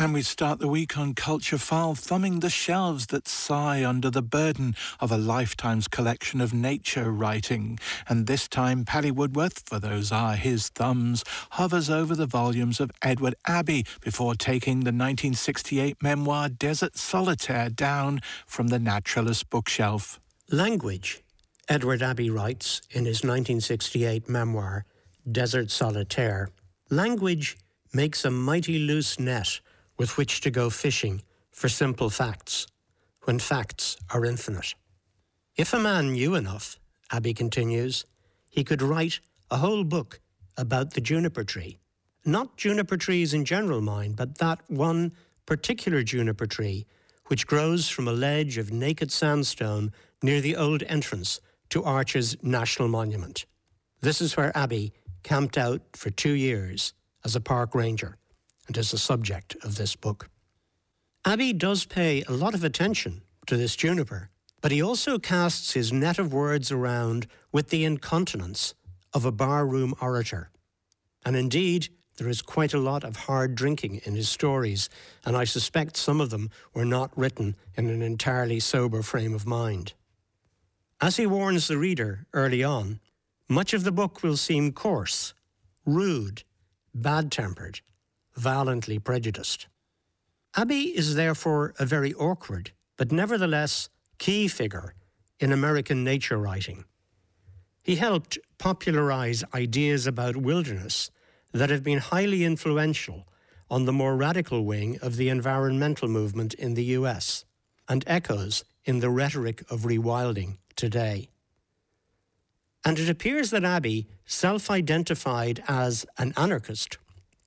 And we start the week on Culture File, thumbing the shelves that sigh under the burden of a lifetime's collection of nature writing. And this time, Paddy Woodworth, for those are his thumbs, hovers over the volumes of Edward Abbey before taking the 1968 memoir Desert Solitaire down from the naturalist bookshelf. Language, Edward Abbey writes in his 1968 memoir Desert Solitaire, language makes a mighty loose net with which to go fishing for simple facts, when facts are infinite. If a man knew enough, Abbey continues, he could write a whole book about the juniper tree. Not juniper trees in general, mind, but that one particular juniper tree which grows from a ledge of naked sandstone near the old entrance to Arches National Monument. This is where Abbey camped out for two years as a park ranger and is the subject of this book. Abbey does pay a lot of attention to this juniper, but he also casts his net of words around with the incontinence of a barroom orator. And indeed, there is quite a lot of hard drinking in his stories, and I suspect some of them were not written in an entirely sober frame of mind. As he warns the reader early on, much of the book will seem coarse, rude, bad tempered, violently prejudiced. Abbey is therefore a very awkward, but nevertheless key figure in American nature writing. He helped popularize ideas about wilderness that have been highly influential on the more radical wing of the environmental movement in the US and echoes in the rhetoric of rewilding today. And it appears that Abbey self identified as an anarchist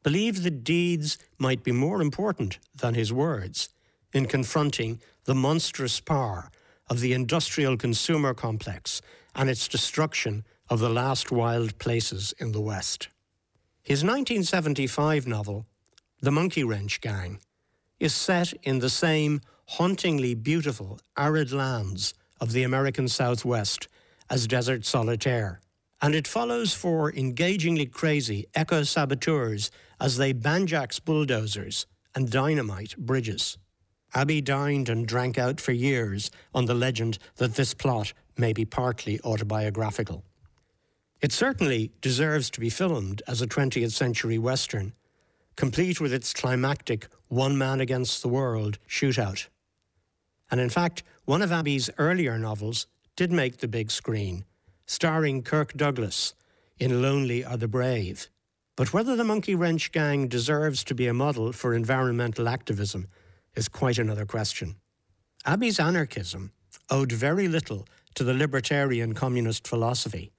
believed that deeds might be more important than his words in confronting the monstrous power of the industrial consumer complex and its destruction of the last wild places in the West. His 1975 novel, The Monkey Wrench Gang, is set in the same hauntingly beautiful arid lands of the American Southwest as Desert Solitaire and it follows four engagingly crazy eco saboteurs as they banjax bulldozers and dynamite bridges. Abbey dined and drank out for years on the legend that this plot may be partly autobiographical. It certainly deserves to be filmed as a 20th century Western, complete with its climactic one man against the world shootout. And in fact, one of Abbey's earlier novels did make the big screen starring Kirk Douglas in Lonely Are the Brave. But whether the Monkey Wrench Gang deserves to be a model for environmental activism is quite another question. Abbey's anarchism owed very little to the libertarian communist philosophy,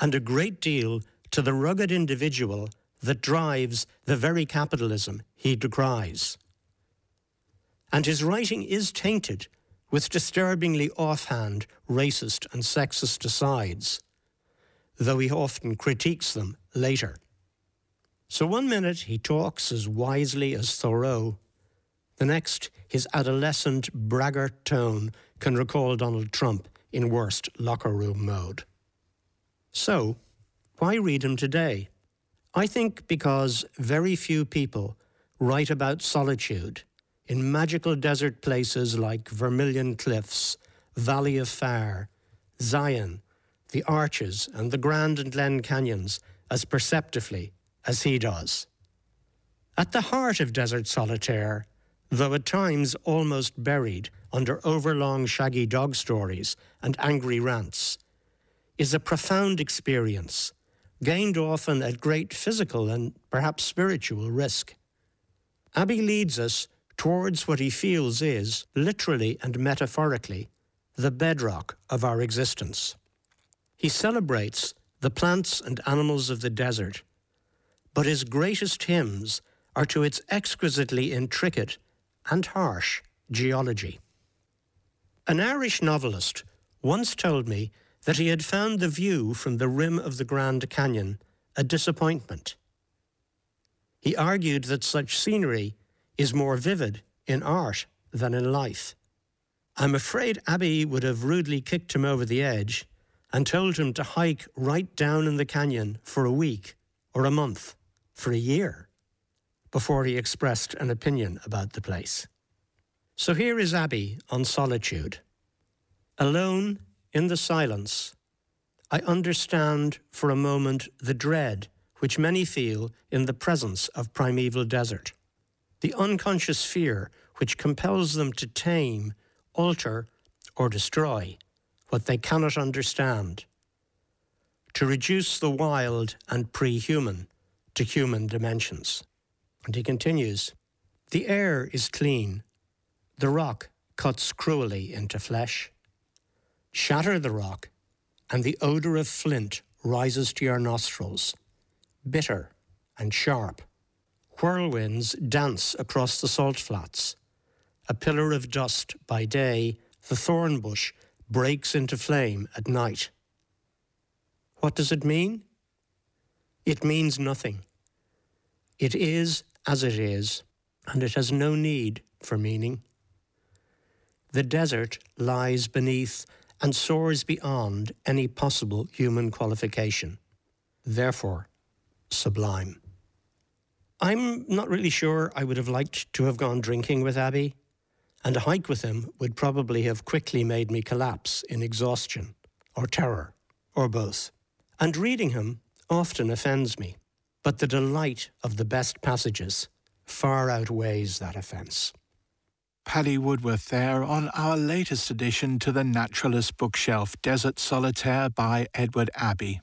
and a great deal to the rugged individual that drives the very capitalism he decries. And his writing is tainted with disturbingly offhand racist and sexist asides, though he often critiques them later. So one minute he talks as wisely as Thoreau, the next his adolescent braggart tone can recall Donald Trump in worst locker room mode. So, why read him today? I think because very few people write about solitude in magical desert places like Vermilion Cliffs, Valley of Fire, Zion, the Arches, and the Grand and Glen Canyons as perceptively as he does. At the heart of Desert Solitaire, though at times almost buried under overlong shaggy dog stories and angry rants, is a profound experience, gained often at great physical and perhaps spiritual risk. Abbey leads us towards what he feels is, literally and metaphorically, the bedrock of our existence. He celebrates the plants and animals of the desert, but his greatest hymns are to its exquisitely intricate and harsh geology. An Irish novelist once told me that he had found the view from the rim of the Grand Canyon a disappointment. He argued that such scenery is more vivid in art than in life. I'm afraid Abbey would have rudely kicked him over the edge and told him to hike right down in the canyon for a week or a month, for a year. before he expressed an opinion about the place. So here is Abbey on solitude. Alone in the silence, I understand for a moment the dread which many feel in the presence of primeval desert, the unconscious fear which compels them to tame, alter, or destroy what they cannot understand, to reduce the wild and pre human to human dimensions. And he continues The air is clean, the rock cuts cruelly into flesh. Shatter the rock, and the odour of flint rises to your nostrils, bitter and sharp. Whirlwinds dance across the salt flats. A pillar of dust by day, the thorn bush breaks into flame at night. What does it mean? It means nothing. It is as it is, and it has no need for meaning. The desert lies beneath and soars beyond any possible human qualification, therefore sublime. I'm not really sure I would have liked to have gone drinking with Abbey, and a hike with him would probably have quickly made me collapse in exhaustion or terror, or both. And reading him often offends me, but the delight of the best passages far outweighs that offence. Paddy Woodworth there on our latest addition to the Naturalist bookshelf, Desert Solitaire by Edward Abbey.